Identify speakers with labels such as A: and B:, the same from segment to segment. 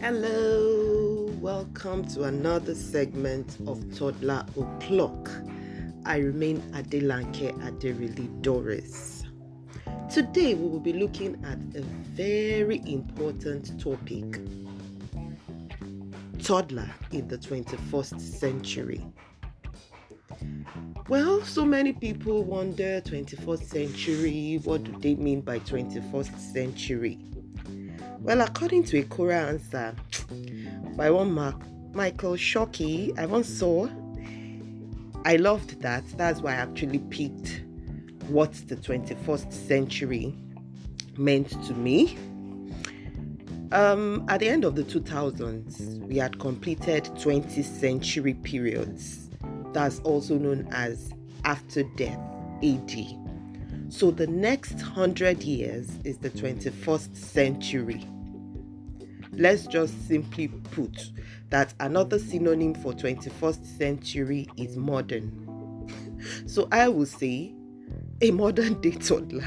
A: Hello, welcome to another segment of Toddler O'Clock. I remain Adelanke Aderili Doris. Today we will be looking at a very important topic toddler in the 21st century. Well, so many people wonder 21st century, what do they mean by 21st century? Well, according to a Quora answer by one Mark, Michael Shockey, I once saw, I loved that. That's why I actually picked what the 21st century meant to me. Um, at the end of the 2000s, we had completed 20th century periods. That's also known as after death, AD. So the next 100 years is the 21st century. Let's just simply put that another synonym for 21st century is modern. So I will say a modern day toddler.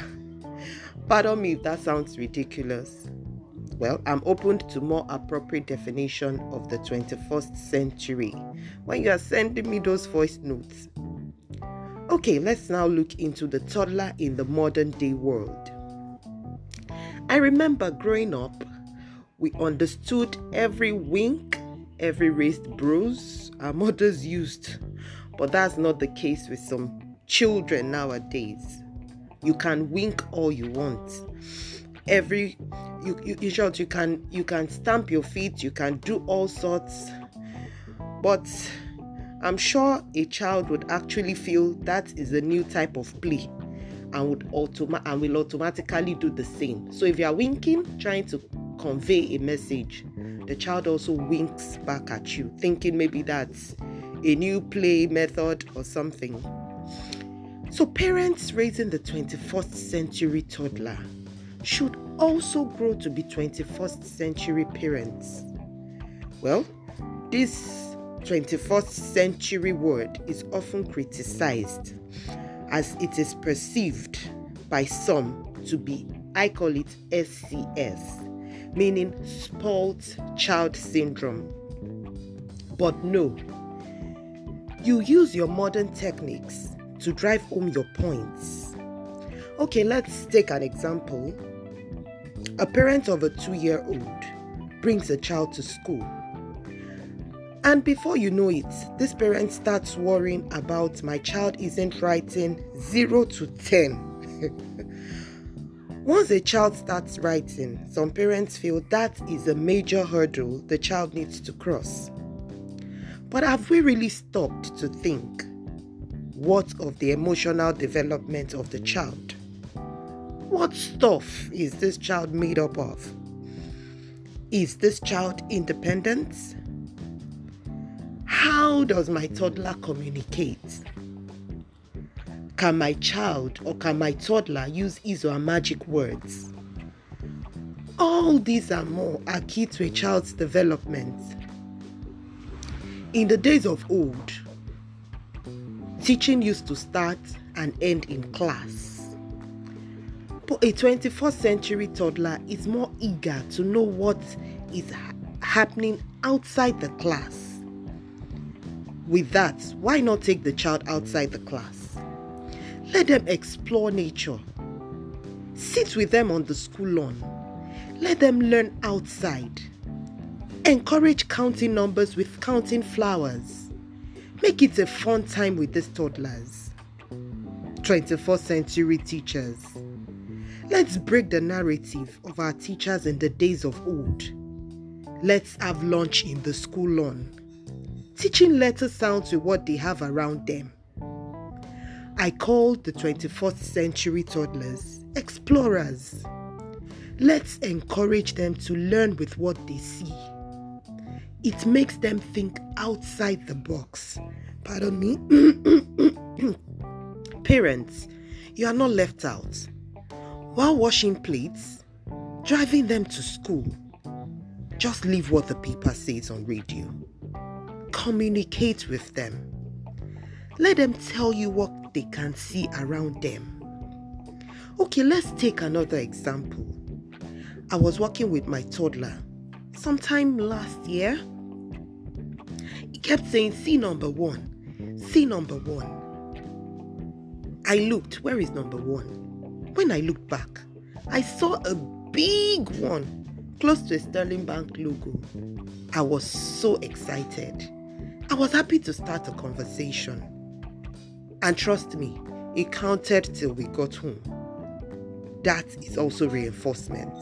A: Pardon me if that sounds ridiculous. Well, I'm open to more appropriate definition of the 21st century when you are sending me those voice notes. Okay, let's now look into the toddler in the modern day world. I remember growing up, we understood every wink, every raised bruise our mothers used, but that's not the case with some children nowadays. You can wink all you want. Every you, you in short you can you can stamp your feet, you can do all sorts, but I'm sure a child would actually feel that is a new type of play and would automa- and will automatically do the same. So if you are winking, trying to convey a message, the child also winks back at you, thinking maybe that's a new play method or something. So parents raising the 21st century toddler should also grow to be 21st century parents. Well, this 21st century word is often criticized as it is perceived by some to be, I call it SCS, meaning spoiled child syndrome. But no, you use your modern techniques to drive home your points. Okay, let's take an example. A parent of a two year old brings a child to school and before you know it, this parent starts worrying about my child isn't writing 0 to 10. Once a child starts writing, some parents feel that is a major hurdle the child needs to cross. But have we really stopped to think what of the emotional development of the child? What stuff is this child made up of? Is this child independent? How does my toddler communicate? Can my child or can my toddler use his or her magic words? All these and more are key to a child's development. In the days of old, teaching used to start and end in class. But a 21st century toddler is more eager to know what is happening outside the class. With that, why not take the child outside the class? Let them explore nature. Sit with them on the school lawn. Let them learn outside. Encourage counting numbers with counting flowers. Make it a fun time with these toddlers. 21st century teachers. Let's break the narrative of our teachers in the days of old. Let's have lunch in the school lawn teaching letter sounds with what they have around them. I call the 21st century toddlers explorers. Let's encourage them to learn with what they see. It makes them think outside the box. Pardon me. Parents, you are not left out. While washing plates, driving them to school, just leave what the paper says on radio communicate with them. Let them tell you what they can see around them. Okay, let's take another example. I was working with my toddler sometime last year. He kept saying, See number one, see number one. I looked, where is number one? When I looked back, I saw a big one close to a Sterling Bank logo. I was so excited. I was happy to start a conversation. And trust me, it counted till we got home. That is also reinforcement.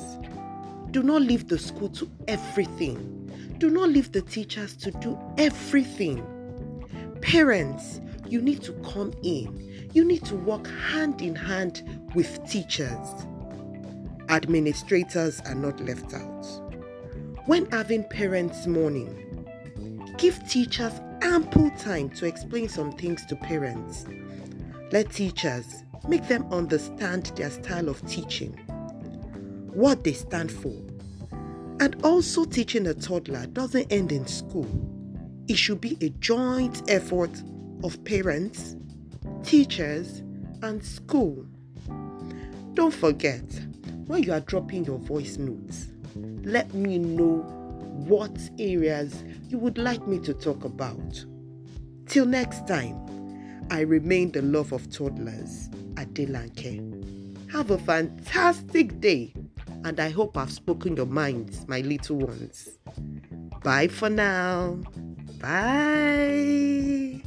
A: Do not leave the school to everything. Do not leave the teachers to do everything. Parents, you need to come in. You need to work hand in hand with teachers. Administrators are not left out. When having parents' morning, give teachers ample time to explain some things to parents. Let teachers make them understand their style of teaching, what they stand for. And also, teaching a toddler doesn't end in school. It should be a joint effort of parents, teachers, and school. Don't forget, when you are dropping your voice notes, let me know what areas you would like me to talk about. Till next time, I remain the love of toddlers, at Adelanke. Have a fantastic day, and I hope I've spoken your minds, my little ones. Bye for now. Bye.